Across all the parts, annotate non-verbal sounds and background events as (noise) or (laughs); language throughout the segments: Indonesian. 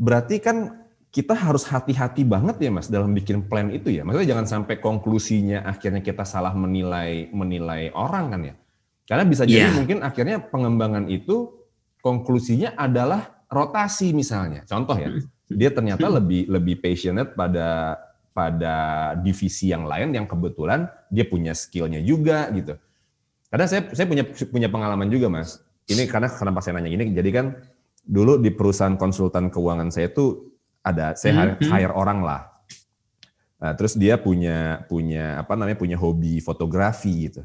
berarti kan kita harus hati-hati banget ya mas dalam bikin plan itu ya. Maksudnya jangan sampai konklusinya akhirnya kita salah menilai menilai orang kan ya. Karena bisa jadi yeah. mungkin akhirnya pengembangan itu konklusinya adalah rotasi misalnya. Contoh ya, dia ternyata lebih lebih passionate pada pada divisi yang lain yang kebetulan dia punya skillnya juga gitu. Karena saya saya punya punya pengalaman juga mas. Ini karena kenapa saya nanya gini, jadi kan dulu di perusahaan konsultan keuangan saya itu ada saya hmm. hire orang lah. Nah, terus dia punya punya apa namanya punya hobi fotografi gitu.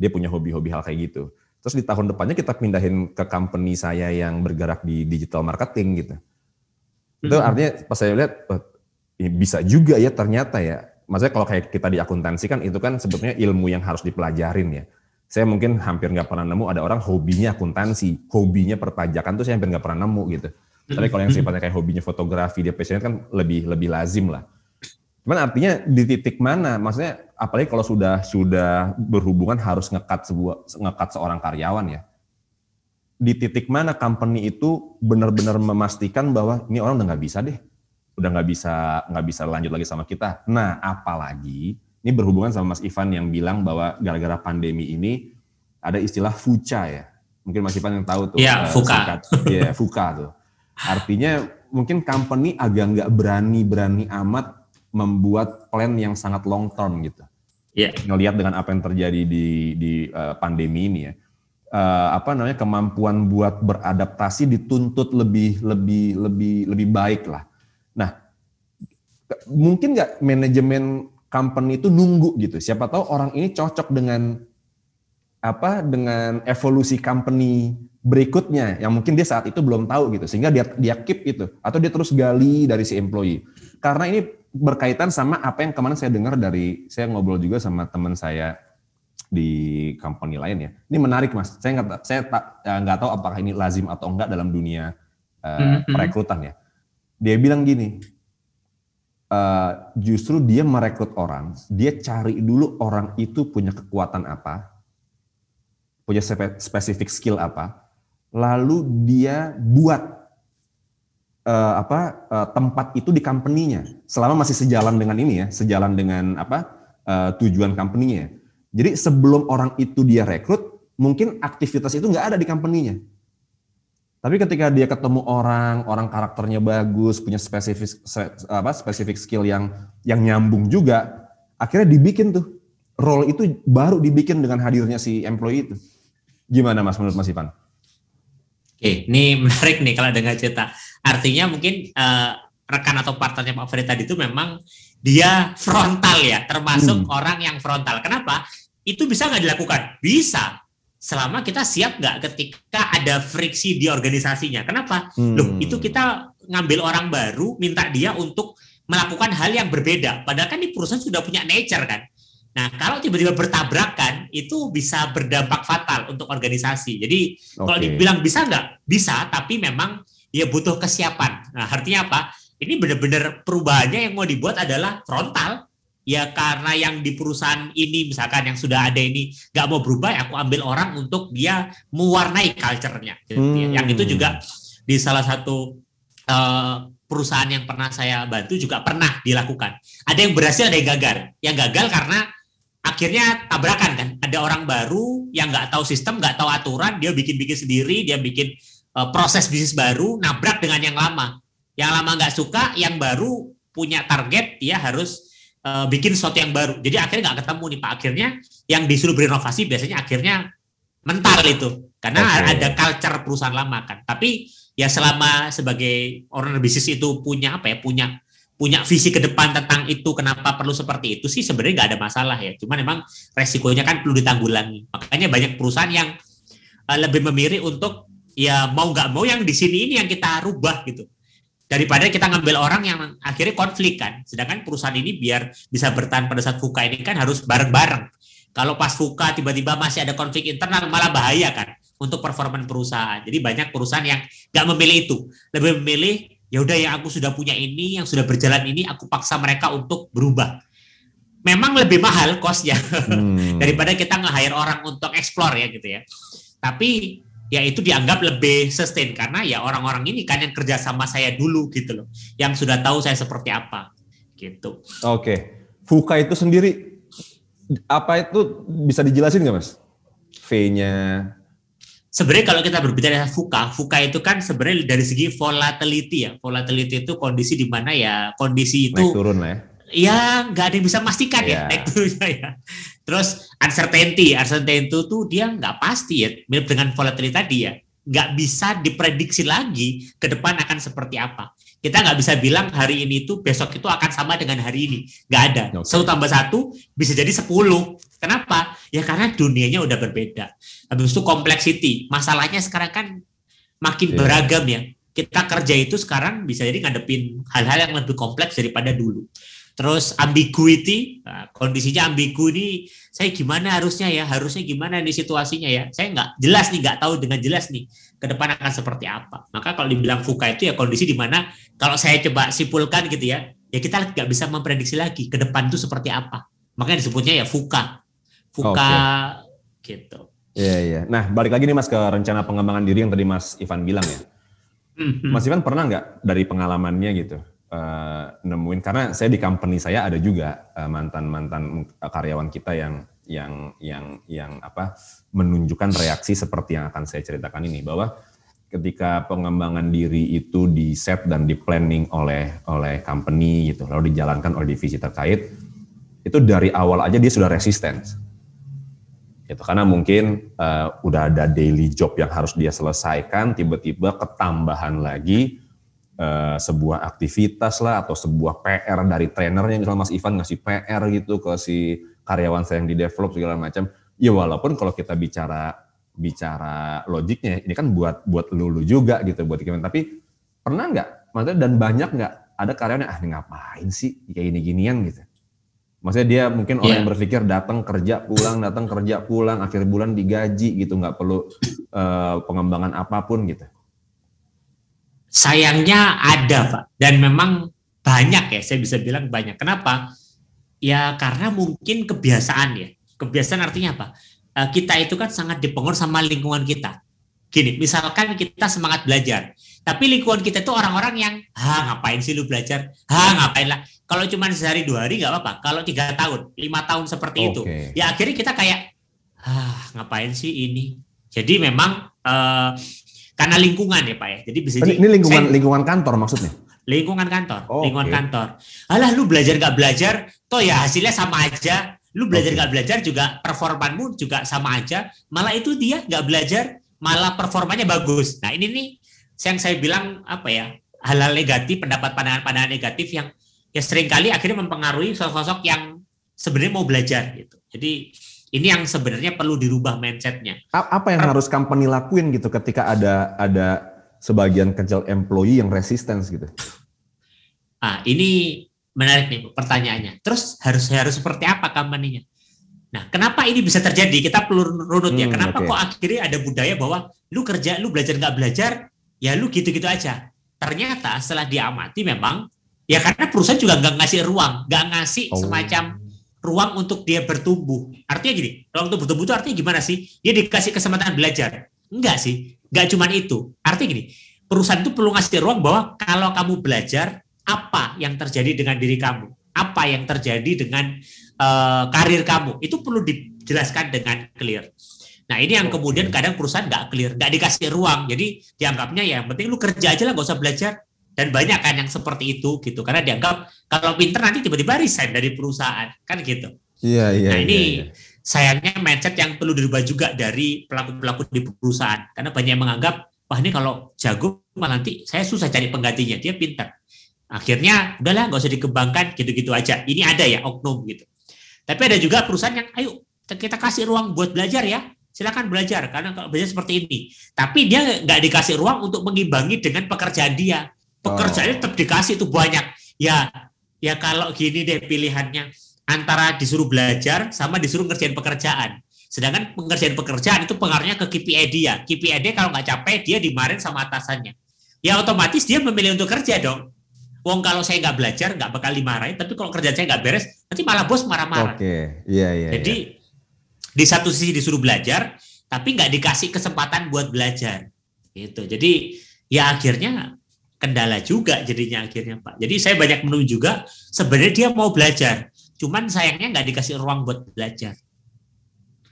Dia punya hobi-hobi hal kayak gitu. Terus di tahun depannya kita pindahin ke company saya yang bergerak di digital marketing gitu. Itu hmm. artinya pas saya lihat oh, bisa juga ya ternyata ya. Maksudnya kalau kayak kita di akuntansi kan itu kan sebetulnya ilmu yang harus dipelajarin ya. Saya mungkin hampir nggak pernah nemu ada orang hobinya akuntansi, hobinya perpajakan tuh saya hampir nggak pernah nemu gitu. Tapi kalau yang sifatnya kayak hobinya fotografi, dia passionate kan lebih lebih lazim lah. Cuman artinya di titik mana? Maksudnya apalagi kalau sudah sudah berhubungan harus ngekat sebuah ngekat seorang karyawan ya. Di titik mana company itu benar-benar memastikan bahwa ini orang udah nggak bisa deh, udah nggak bisa nggak bisa lanjut lagi sama kita. Nah, apalagi ini berhubungan sama Mas Ivan yang bilang bahwa gara-gara pandemi ini ada istilah fuca ya. Mungkin Mas Ivan yang tahu tuh. Iya, uh, fuka. Iya, (laughs) fuka tuh. Artinya mungkin company agak nggak berani-berani amat membuat plan yang sangat long term gitu. Iya. Yeah. Ngelihat dengan apa yang terjadi di di uh, pandemi ini ya. Uh, apa namanya kemampuan buat beradaptasi dituntut lebih lebih lebih lebih baik lah. Nah, mungkin nggak manajemen company itu nunggu gitu. Siapa tahu orang ini cocok dengan apa dengan evolusi company berikutnya yang mungkin dia saat itu belum tahu gitu. Sehingga dia dia keep itu atau dia terus gali dari si employee. Karena ini berkaitan sama apa yang kemarin saya dengar dari saya ngobrol juga sama teman saya di company lain ya. Ini menarik mas. Saya nggak saya tak ya, nggak tahu apakah ini lazim atau enggak dalam dunia uh, mm-hmm. perekrutan ya. Dia bilang gini uh, justru dia merekrut orang dia cari dulu orang itu punya kekuatan apa punya spesifik skill apa lalu dia buat uh, apa uh, tempat itu di company-nya selama masih sejalan dengan ini ya, sejalan dengan apa uh, tujuan company-nya. Jadi sebelum orang itu dia rekrut, mungkin aktivitas itu nggak ada di company-nya. Tapi ketika dia ketemu orang, orang karakternya bagus, punya spesifik apa spesifik skill yang yang nyambung juga, akhirnya dibikin tuh role itu baru dibikin dengan hadirnya si employee itu. Gimana Mas menurut Mas Ivan? Oke, ini menarik nih kalau dengar cerita. Artinya mungkin uh, rekan atau partnernya Pak Ferry tadi itu memang dia frontal ya, termasuk hmm. orang yang frontal. Kenapa? Itu bisa nggak dilakukan? Bisa, selama kita siap nggak ketika ada friksi di organisasinya. Kenapa? Hmm. Loh, itu kita ngambil orang baru, minta dia untuk melakukan hal yang berbeda. Padahal kan di perusahaan sudah punya nature kan. Nah, kalau tiba-tiba bertabrakan, itu bisa berdampak fatal untuk organisasi. Jadi, okay. kalau dibilang bisa nggak? Bisa, tapi memang ya butuh kesiapan. Nah, artinya apa? Ini benar-benar perubahannya yang mau dibuat adalah frontal. Ya karena yang di perusahaan ini, misalkan yang sudah ada ini nggak mau berubah, ya aku ambil orang untuk dia mewarnai culture-nya. Gitu hmm. Yang itu juga di salah satu uh, perusahaan yang pernah saya bantu juga pernah dilakukan. Ada yang berhasil, ada yang gagal. Yang gagal karena akhirnya tabrakan kan ada orang baru yang nggak tahu sistem nggak tahu aturan dia bikin bikin sendiri dia bikin uh, proses bisnis baru nabrak dengan yang lama yang lama nggak suka yang baru punya target dia harus uh, bikin sesuatu yang baru. Jadi akhirnya nggak ketemu nih pak. Akhirnya yang disuruh berinovasi biasanya akhirnya mental itu. Karena okay. ada culture perusahaan lama kan. Tapi ya selama sebagai orang bisnis itu punya apa ya punya punya visi ke depan tentang itu kenapa perlu seperti itu sih sebenarnya nggak ada masalah ya. Cuman memang resikonya kan perlu ditanggulangi. Makanya banyak perusahaan yang uh, lebih memilih untuk ya mau nggak mau yang di sini ini yang kita rubah gitu daripada kita ngambil orang yang akhirnya konflik kan sedangkan perusahaan ini biar bisa bertahan pada saat fuka ini kan harus bareng-bareng kalau pas fuka tiba-tiba masih ada konflik internal malah bahaya kan untuk performa perusahaan jadi banyak perusahaan yang nggak memilih itu lebih memilih ya udah yang aku sudah punya ini, yang sudah berjalan ini, aku paksa mereka untuk berubah. Memang lebih mahal kosnya hmm. (laughs) daripada kita nge-hire orang untuk explore ya gitu ya. Tapi ya itu dianggap lebih sustain karena ya orang-orang ini kan yang kerja sama saya dulu gitu loh, yang sudah tahu saya seperti apa gitu. Oke, okay. Fuka itu sendiri apa itu bisa dijelasin nggak mas? V-nya? Sebenarnya kalau kita berbicara Fuka, Fuka itu kan sebenarnya dari segi volatility ya. Volatility itu kondisi di mana ya kondisi itu naik turun lah ya. Ya nggak ada yang bisa memastikan yeah. ya naik turunnya ya. Terus uncertainty, uncertainty itu tuh dia nggak pasti ya, mirip dengan volatility tadi ya, nggak bisa diprediksi lagi ke depan akan seperti apa. Kita nggak bisa bilang hari ini tuh besok itu akan sama dengan hari ini, nggak ada. Okay. Satu tambah satu bisa jadi sepuluh. Kenapa? Ya karena dunianya udah berbeda. Habis itu complexity, masalahnya sekarang kan makin yeah. beragam ya. Kita kerja itu sekarang bisa jadi ngadepin hal-hal yang lebih kompleks daripada dulu. Terus ambiguity, nah, kondisinya ambigu ini saya gimana harusnya ya, harusnya gimana nih situasinya ya. Saya nggak jelas nih, nggak tahu dengan jelas nih ke depan akan seperti apa. Maka kalau dibilang fuka itu ya kondisi di mana kalau saya coba simpulkan gitu ya, ya kita nggak bisa memprediksi lagi ke depan itu seperti apa. Makanya disebutnya ya fuka. Fuka okay. gitu. Iya, iya. Nah, balik lagi nih Mas ke rencana pengembangan diri yang tadi Mas Ivan bilang ya. Mhm. Mas Ivan pernah nggak dari pengalamannya gitu, uh, nemuin. Karena saya di company saya ada juga uh, mantan-mantan karyawan kita yang yang yang yang apa menunjukkan reaksi seperti yang akan saya ceritakan ini. Bahwa ketika pengembangan diri itu di set dan di planning oleh oleh company gitu lalu dijalankan oleh divisi terkait itu dari awal aja dia sudah resisten. Itu karena mungkin uh, udah ada daily job yang harus dia selesaikan tiba-tiba ketambahan lagi uh, sebuah aktivitas lah atau sebuah PR dari trainernya. Misalnya Mas Ivan ngasih PR gitu ke si karyawan saya yang di develop segala macam. Ya walaupun kalau kita bicara bicara logiknya ini kan buat buat lulu juga gitu buat gimana. Tapi pernah nggak? Maksudnya dan banyak nggak ada karyawan yang ah ini ngapain sih kayak ini ginian gitu. Maksudnya dia mungkin orang yeah. yang berpikir datang kerja pulang datang kerja pulang akhir bulan digaji gitu nggak perlu uh, pengembangan apa pun gitu sayangnya ada Pak. Dan memang banyak ya saya bisa bilang banyak. Kenapa? Ya karena mungkin kebiasaan ya. Kebiasaan artinya apa? Eh, kita itu kan sangat dipengaruhi sama lingkungan kita. Gini misalkan kita semangat belajar tapi lingkungan kita itu orang-orang yang ha ngapain sih lu belajar? Ha ngapain lah? Kalau cuma sehari dua hari nggak apa-apa. Kalau tiga tahun lima tahun seperti okay. itu ya akhirnya kita kayak ah ngapain sih ini? Jadi memang uh, karena lingkungan ya Pak ya. Jadi bisa Ini lingkungan saya, lingkungan kantor maksudnya? Lingkungan kantor, oh, lingkungan okay. kantor. Alah lu belajar nggak belajar, toh ya hasilnya sama aja. Lu belajar nggak okay. belajar juga performanmu juga sama aja. Malah itu dia nggak belajar, malah performanya bagus. Nah ini nih yang saya bilang apa ya hal-hal negatif, pendapat pandangan-pandangan negatif yang ya sering kali akhirnya mempengaruhi sosok-sosok yang sebenarnya mau belajar gitu. Jadi ini yang sebenarnya perlu dirubah mindsetnya. Apa yang harus company lakuin gitu ketika ada ada sebagian kecil employee yang resistance gitu? Ah, ini menarik nih pertanyaannya. Terus harus harus seperti apa company-nya? Nah, kenapa ini bisa terjadi? Kita perlu runut ya. Hmm, kenapa okay. kok akhirnya ada budaya bahwa lu kerja, lu belajar nggak belajar, ya lu gitu-gitu aja. Ternyata setelah diamati memang ya karena perusahaan juga nggak ngasih ruang, nggak ngasih oh. semacam ruang untuk dia bertumbuh. Artinya gini, ruang untuk bertumbuh itu artinya gimana sih? Dia dikasih kesempatan belajar. Enggak sih, enggak cuma itu. Artinya gini, perusahaan itu perlu ngasih ruang bahwa kalau kamu belajar, apa yang terjadi dengan diri kamu? Apa yang terjadi dengan uh, karir kamu? Itu perlu dijelaskan dengan clear. Nah ini yang kemudian kadang perusahaan nggak clear, nggak dikasih ruang. Jadi dianggapnya ya yang penting lu kerja aja lah, nggak usah belajar dan banyak kan yang seperti itu gitu karena dianggap kalau pinter nanti tiba-tiba resign dari perusahaan kan gitu. Iya iya. Nah ini iya, iya. sayangnya mindset yang perlu dirubah juga dari pelaku-pelaku di perusahaan karena banyak yang menganggap wah ini kalau jago malah nanti saya susah cari penggantinya dia pinter. Akhirnya udahlah nggak usah dikembangkan gitu-gitu aja. Ini ada ya oknum gitu. Tapi ada juga perusahaan yang ayo kita kasih ruang buat belajar ya silakan belajar karena kalau belajar seperti ini. Tapi dia nggak dikasih ruang untuk mengimbangi dengan pekerjaan dia pekerjaannya tetap dikasih itu banyak ya ya kalau gini deh pilihannya antara disuruh belajar sama disuruh ngerjain pekerjaan sedangkan pengerjaan pekerjaan itu pengaruhnya ke KPI dia KPI dia kalau nggak capek dia dimarahin sama atasannya ya otomatis dia memilih untuk kerja dong Wong kalau saya nggak belajar nggak bakal dimarahin, tapi kalau kerjaan saya nggak beres, nanti malah bos marah-marah. Oke, iya iya. Jadi iya. di satu sisi disuruh belajar, tapi nggak dikasih kesempatan buat belajar. Gitu. Jadi ya akhirnya kendala juga jadinya akhirnya Pak. Jadi saya banyak menunggu juga sebenarnya dia mau belajar, cuman sayangnya nggak dikasih ruang buat belajar.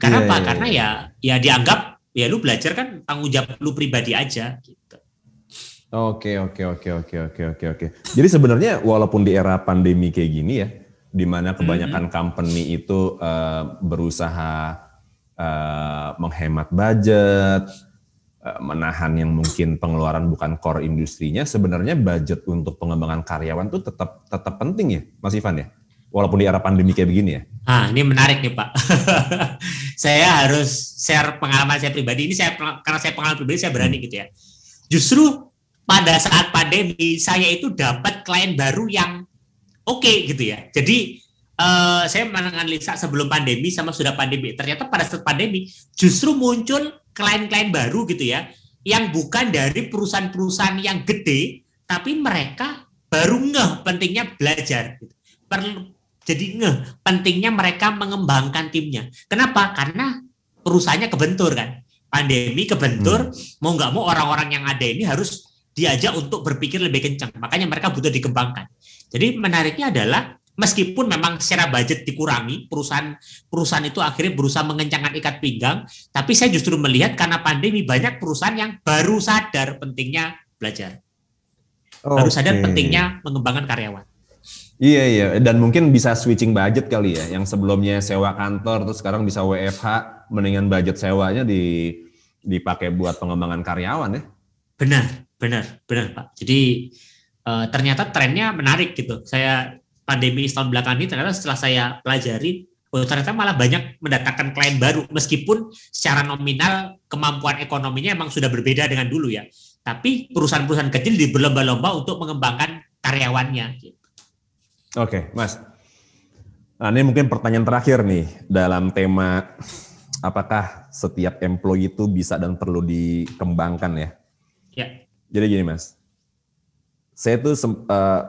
Karena yeah, apa? Yeah, Karena iya. ya ya dianggap ya lu belajar kan tanggung jawab lu pribadi aja gitu. Oke oke oke oke oke oke oke. Jadi sebenarnya walaupun di era pandemi kayak gini ya, di mana kebanyakan mm -hmm. company itu uh, berusaha uh, menghemat budget, menahan yang mungkin pengeluaran bukan core industrinya, sebenarnya budget untuk pengembangan karyawan tuh tetap tetap penting ya, Mas Ivan ya? Walaupun di era pandemi kayak begini ya. Ah, ini menarik nih Pak. (laughs) saya harus share pengalaman saya pribadi. Ini saya karena saya pengalaman pribadi saya berani hmm. gitu ya. Justru pada saat pandemi saya itu dapat klien baru yang oke okay, gitu ya. Jadi uh, saya menganalisa sebelum pandemi sama sudah pandemi. Ternyata pada saat pandemi justru muncul klien-klien baru gitu ya, yang bukan dari perusahaan-perusahaan yang gede, tapi mereka baru ngeh pentingnya belajar. Gitu. Perlu jadi ngeh pentingnya mereka mengembangkan timnya. Kenapa? Karena perusahaannya kebentur kan. Pandemi kebentur, hmm. mau nggak mau orang-orang yang ada ini harus diajak untuk berpikir lebih kencang. Makanya mereka butuh dikembangkan. Jadi menariknya adalah meskipun memang secara budget dikurangi, perusahaan perusahaan itu akhirnya berusaha mengencangkan ikat pinggang, tapi saya justru melihat karena pandemi banyak perusahaan yang baru sadar pentingnya belajar. Okay. Baru sadar pentingnya mengembangkan karyawan. Iya iya dan mungkin bisa switching budget kali ya yang sebelumnya sewa kantor terus sekarang bisa WFH mendingan budget sewanya di dipakai buat pengembangan karyawan ya. Benar, benar, benar Pak. Jadi uh, ternyata trennya menarik gitu. Saya pandemi setahun belakangan ini ternyata setelah saya pelajari oh ternyata malah banyak mendatangkan klien baru. Meskipun secara nominal kemampuan ekonominya emang sudah berbeda dengan dulu ya. Tapi perusahaan-perusahaan kecil berlomba-lomba untuk mengembangkan karyawannya oke mas. Nah ini mungkin pertanyaan terakhir nih dalam tema apakah setiap employee itu bisa dan perlu dikembangkan ya? Ya. Jadi gini mas. Saya tuh uh,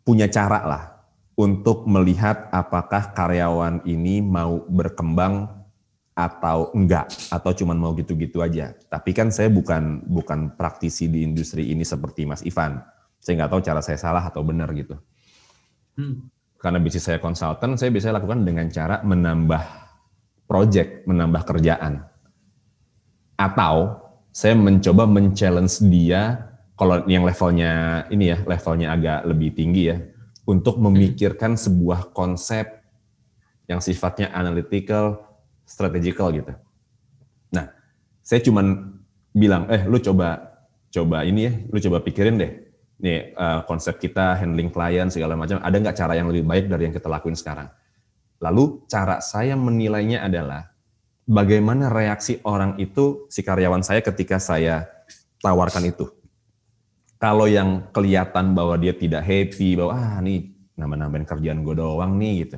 punya cara lah untuk melihat apakah karyawan ini mau berkembang atau enggak atau cuma mau gitu-gitu aja. Tapi kan saya bukan bukan praktisi di industri ini seperti Mas Ivan. Saya nggak tahu cara saya salah atau benar gitu. Hmm. Karena bisnis saya konsultan, saya bisa lakukan dengan cara menambah project, menambah kerjaan. Atau saya mencoba men-challenge dia kalau yang levelnya ini ya, levelnya agak lebih tinggi ya, untuk memikirkan sebuah konsep yang sifatnya analytical, strategical gitu. Nah, saya cuman bilang, eh lu coba coba ini ya, lu coba pikirin deh. Nih uh, konsep kita handling klien segala macam, ada nggak cara yang lebih baik dari yang kita lakuin sekarang? Lalu cara saya menilainya adalah bagaimana reaksi orang itu si karyawan saya ketika saya tawarkan itu kalau yang kelihatan bahwa dia tidak happy, bahwa ah nih nambah-nambahin kerjaan gue doang nih gitu,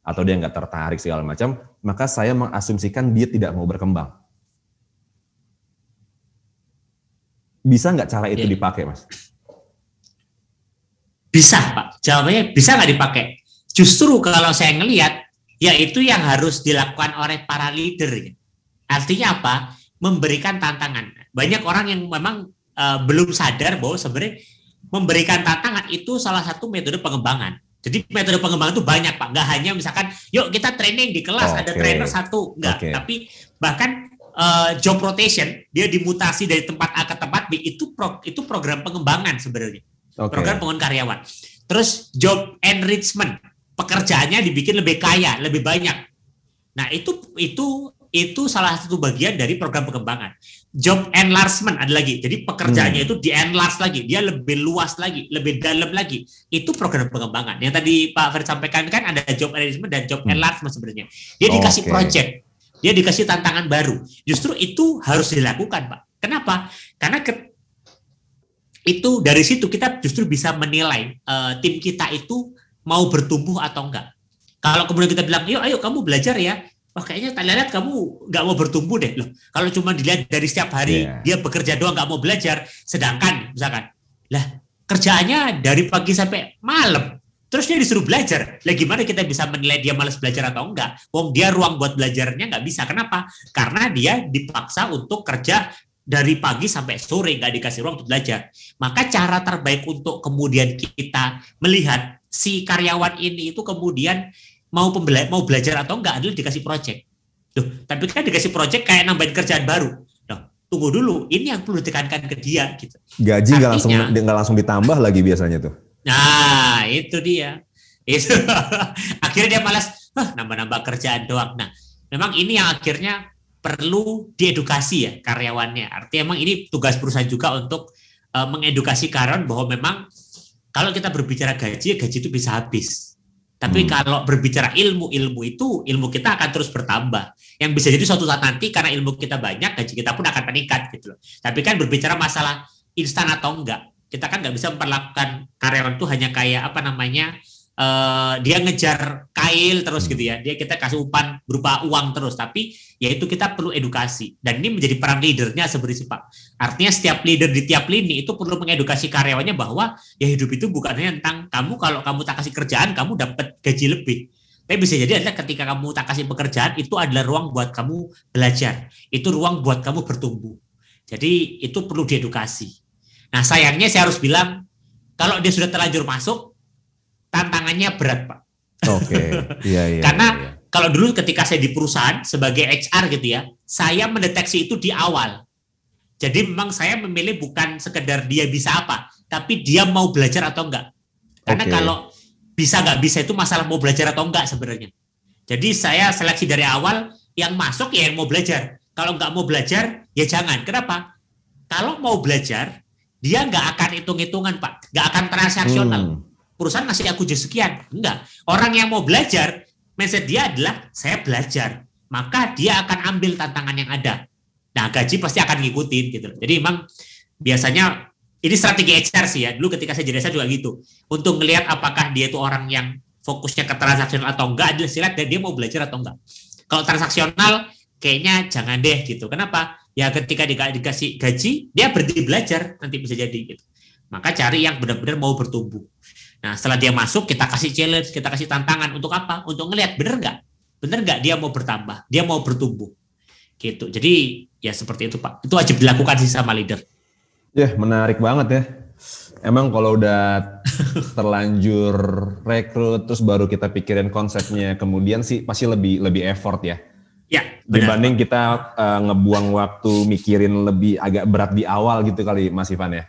atau dia nggak tertarik segala macam, maka saya mengasumsikan dia tidak mau berkembang. Bisa nggak cara itu ya. dipakai, mas? Bisa, Pak. Jawabannya bisa nggak dipakai. Justru kalau saya ngelihat, ya itu yang harus dilakukan oleh para leader. Artinya apa? Memberikan tantangan. Banyak orang yang memang uh, belum sadar bahwa sebenarnya memberikan tantangan itu salah satu metode pengembangan. Jadi metode pengembangan itu banyak pak, nggak hanya misalkan, yuk kita training di kelas okay. ada trainer satu, nggak, okay. tapi bahkan uh, job rotation dia dimutasi dari tempat A ke tempat B itu pro, itu program pengembangan sebenarnya, okay. program pengembangan karyawan. Terus job enrichment pekerjaannya dibikin lebih kaya, lebih banyak. Nah itu itu itu salah satu bagian dari program pengembangan. Job enlargement ada lagi. Jadi pekerjaannya hmm. itu di enlarge lagi, dia lebih luas lagi, lebih dalam lagi. Itu program pengembangan. Yang tadi Pak Fer sampaikan kan ada job enlargement dan job hmm. enlargement sebenarnya. Dia dikasih okay. project, dia dikasih tantangan baru. Justru itu harus dilakukan, Pak. Kenapa? Karena ke, itu dari situ kita justru bisa menilai uh, tim kita itu mau bertumbuh atau enggak. Kalau kemudian kita bilang, yuk ayo kamu belajar ya, oh kayaknya tak lihat kamu nggak mau bertumbuh deh loh. Kalau cuma dilihat dari setiap hari yeah. dia bekerja doang nggak mau belajar, sedangkan misalkan lah kerjaannya dari pagi sampai malam Terus dia disuruh belajar. Lah gimana kita bisa menilai dia malas belajar atau enggak? Wong dia ruang buat belajarnya nggak bisa. Kenapa? Karena dia dipaksa untuk kerja dari pagi sampai sore nggak dikasih ruang untuk belajar. Maka cara terbaik untuk kemudian kita melihat si karyawan ini itu kemudian mau pembela mau belajar atau enggak adalah dikasih project. Tuh, tapi kan dikasih project kayak nambahin kerjaan baru. Loh, tunggu dulu, ini yang perlu ditekankan ke dia gitu. Gaji nggak langsung nggak langsung ditambah lagi biasanya tuh. Nah, itu dia. Itu (laughs) akhirnya dia malas, ah, nambah-nambah kerjaan doang. Nah, memang ini yang akhirnya perlu diedukasi ya karyawannya. Artinya memang ini tugas perusahaan juga untuk uh, mengedukasi karyawan bahwa memang kalau kita berbicara gaji, gaji itu bisa habis. Tapi hmm. kalau berbicara ilmu, ilmu itu ilmu kita akan terus bertambah. Yang bisa jadi suatu saat nanti karena ilmu kita banyak, gaji kita pun akan meningkat gitu loh. Tapi kan berbicara masalah instan atau enggak kita kan nggak bisa memperlakukan karyawan itu hanya kayak apa namanya uh, dia ngejar kail terus gitu ya. Dia kita kasih umpan berupa uang terus. Tapi ya itu kita perlu edukasi. Dan ini menjadi peran leadernya sebenarnya pak. Artinya setiap leader di tiap lini itu perlu mengedukasi karyawannya bahwa ya hidup itu bukan hanya tentang kamu. Kalau kamu tak kasih kerjaan kamu dapat gaji lebih. Tapi bisa jadi adalah ketika kamu tak kasih pekerjaan itu adalah ruang buat kamu belajar. Itu ruang buat kamu bertumbuh. Jadi itu perlu diedukasi. Nah sayangnya saya harus bilang kalau dia sudah terlanjur masuk tantangannya berat pak. Oke. Okay. Iya, iya. (laughs) Karena iya, iya. kalau dulu ketika saya di perusahaan sebagai HR gitu ya, saya mendeteksi itu di awal. Jadi memang saya memilih bukan sekedar dia bisa apa, tapi dia mau belajar atau enggak. Karena okay. kalau bisa nggak bisa itu masalah mau belajar atau enggak sebenarnya. Jadi saya seleksi dari awal yang masuk ya yang mau belajar. Kalau nggak mau belajar ya jangan. Kenapa? Kalau mau belajar dia nggak akan hitung-hitungan pak, nggak akan transaksional. Hmm. Perusahaan ngasih aku jadi sekian, enggak. Orang yang mau belajar, mindset dia adalah saya belajar, maka dia akan ambil tantangan yang ada. Nah gaji pasti akan ngikutin gitu. Jadi memang biasanya ini strategi HR sih ya. Dulu ketika saya jadi HR juga gitu. Untuk melihat apakah dia itu orang yang fokusnya ke transaksional atau enggak adalah silat dan dia mau belajar atau enggak. Kalau transaksional kayaknya jangan deh gitu. Kenapa? ya ketika dikasih gaji dia berhenti belajar nanti bisa jadi gitu maka cari yang benar-benar mau bertumbuh nah setelah dia masuk kita kasih challenge kita kasih tantangan. Untuk apa? Untuk ngelihat bener nggak? Bener nggak dia mau bertambah? Dia mau bertumbuh? Gitu. Jadi ya seperti itu pak. Itu wajib dilakukan sih sama leader. Ya menarik banget ya. Emang kalau udah (laughs) terlanjur rekrut terus baru kita pikirin konsepnya kemudian sih pasti lebih lebih effort ya. Ya, benar. Dibanding kita uh, ngebuang waktu mikirin lebih agak berat di awal gitu kali Mas Ivan ya.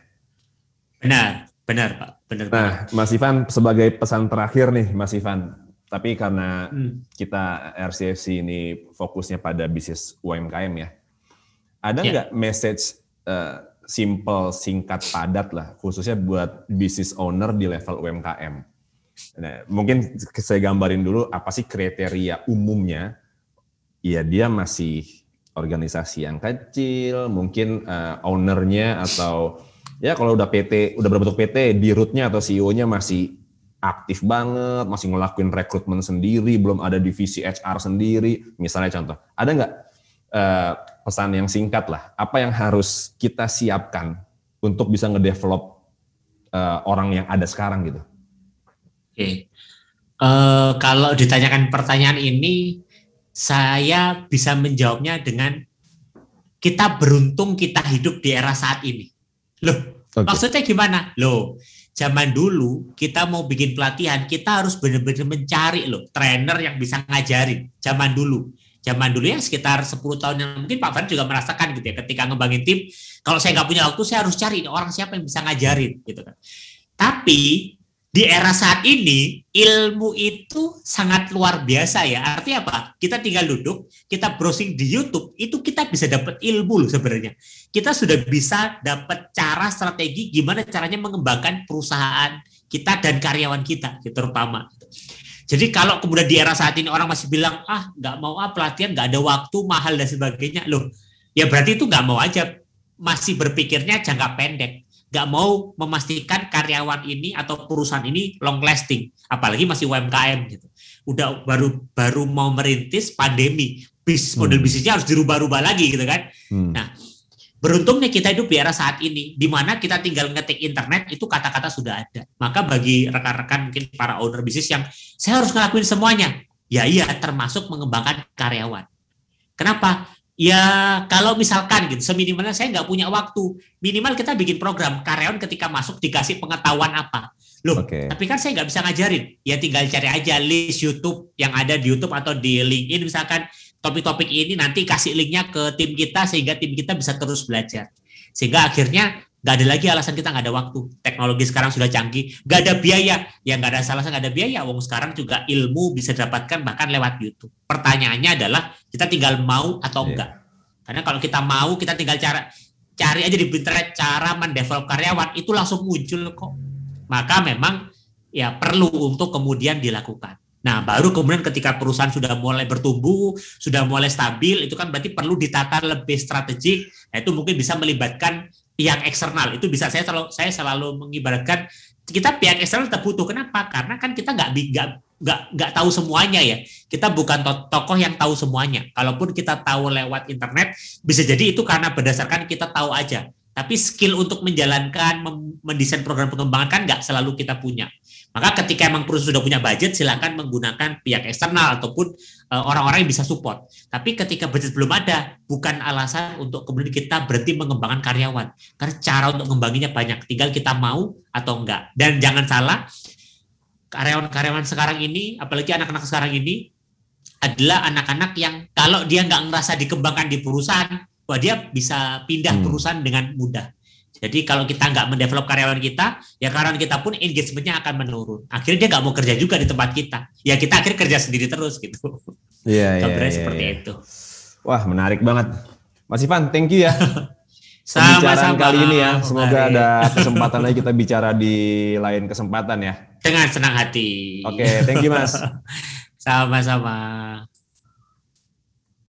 Benar, benar Pak, benar. Nah, Mas Ivan sebagai pesan terakhir nih Mas Ivan, tapi karena hmm. kita RCFC ini fokusnya pada bisnis UMKM ya, ada ya. nggak ya. message uh, simple, singkat, padat lah, khususnya buat bisnis owner di level UMKM? Nah, mungkin saya gambarin dulu apa sih kriteria umumnya Iya dia masih organisasi yang kecil, mungkin uh, ownernya atau ya kalau udah PT, udah berbentuk PT, di rootnya atau CEO-nya masih aktif banget, masih ngelakuin rekrutmen sendiri, belum ada divisi HR sendiri, misalnya contoh. Ada nggak uh, pesan yang singkat lah, apa yang harus kita siapkan untuk bisa ngedevelop uh, orang yang ada sekarang gitu? Oke, okay. uh, kalau ditanyakan pertanyaan ini, saya bisa menjawabnya dengan kita beruntung kita hidup di era saat ini. Loh, okay. maksudnya gimana? Loh, zaman dulu kita mau bikin pelatihan, kita harus benar-benar mencari loh trainer yang bisa ngajarin. Zaman dulu. Zaman dulu ya sekitar 10 tahun yang mungkin Pak Fan juga merasakan gitu ya ketika ngembangin tim, kalau saya nggak punya waktu saya harus cari orang siapa yang bisa ngajarin gitu kan. Tapi di era saat ini ilmu itu sangat luar biasa ya. Artinya apa? Kita tinggal duduk, kita browsing di YouTube, itu kita bisa dapat ilmu loh sebenarnya. Kita sudah bisa dapat cara strategi gimana caranya mengembangkan perusahaan kita dan karyawan kita, gitu, terutama. Jadi kalau kemudian di era saat ini orang masih bilang ah nggak mau ah pelatihan nggak ada waktu mahal dan sebagainya loh, ya berarti itu nggak mau aja masih berpikirnya jangka pendek nggak mau memastikan karyawan ini atau perusahaan ini long lasting, apalagi masih UMKM gitu. Udah baru baru mau merintis pandemi, bis hmm. model bisnisnya harus dirubah-rubah lagi gitu kan. Hmm. Nah, Beruntungnya kita hidup di era saat ini, di mana kita tinggal ngetik internet, itu kata-kata sudah ada. Maka bagi rekan-rekan mungkin para owner bisnis yang, saya harus ngelakuin semuanya. Ya iya, termasuk mengembangkan karyawan. Kenapa? Ya kalau misalkan gitu, seminimalnya saya nggak punya waktu, minimal kita bikin program karyawan ketika masuk dikasih pengetahuan apa. Loh, okay. tapi kan saya nggak bisa ngajarin. Ya tinggal cari aja list YouTube yang ada di YouTube atau di LinkedIn misalkan topik-topik ini nanti kasih linknya ke tim kita sehingga tim kita bisa terus belajar. Sehingga akhirnya nggak ada lagi alasan kita nggak ada waktu. Teknologi sekarang sudah canggih, nggak ada biaya. Ya nggak ada alasan nggak ada biaya. Wong sekarang juga ilmu bisa dapatkan bahkan lewat YouTube. Pertanyaannya adalah kita tinggal mau atau yeah. enggak. Karena kalau kita mau, kita tinggal cara cari aja di internet cara mendevelop karyawan itu langsung muncul kok. Maka memang ya perlu untuk kemudian dilakukan. Nah, baru kemudian ketika perusahaan sudah mulai bertumbuh, sudah mulai stabil, itu kan berarti perlu ditata lebih strategik. Nah, itu mungkin bisa melibatkan pihak eksternal. Itu bisa saya selalu saya selalu mengibaratkan kita pihak eksternal tetap butuh. Kenapa? Karena kan kita nggak nggak nggak nggak tahu semuanya ya. Kita bukan to tokoh yang tahu semuanya. Kalaupun kita tahu lewat internet, bisa jadi itu karena berdasarkan kita tahu aja. Tapi skill untuk menjalankan, mendesain program pengembangan kan nggak selalu kita punya. Maka ketika emang perusahaan sudah punya budget, silakan menggunakan pihak eksternal ataupun uh, orang-orang yang bisa support. Tapi ketika budget belum ada, bukan alasan untuk kemudian kita berhenti mengembangkan karyawan. Karena cara untuk mengembanginya banyak, tinggal kita mau atau enggak. Dan jangan salah, karyawan-karyawan sekarang ini, apalagi anak-anak sekarang ini, adalah anak-anak yang kalau dia nggak ngerasa dikembangkan di perusahaan, wah dia bisa pindah hmm. perusahaan dengan mudah. Jadi kalau kita nggak mendevelop karyawan kita, ya karyawan kita pun engagementnya akan menurun. Akhirnya dia nggak mau kerja juga di tempat kita. Ya kita akhirnya kerja sendiri terus gitu. Iya, (laughs) iya, iya. seperti ya. itu. Wah, menarik banget. Mas Ivan, thank you ya. (laughs) Pembicaraan kali ini ya. Semoga ada kesempatan lagi kita (laughs) bicara di lain kesempatan ya. Dengan senang hati. Oke, okay, thank you Mas. Sama-sama.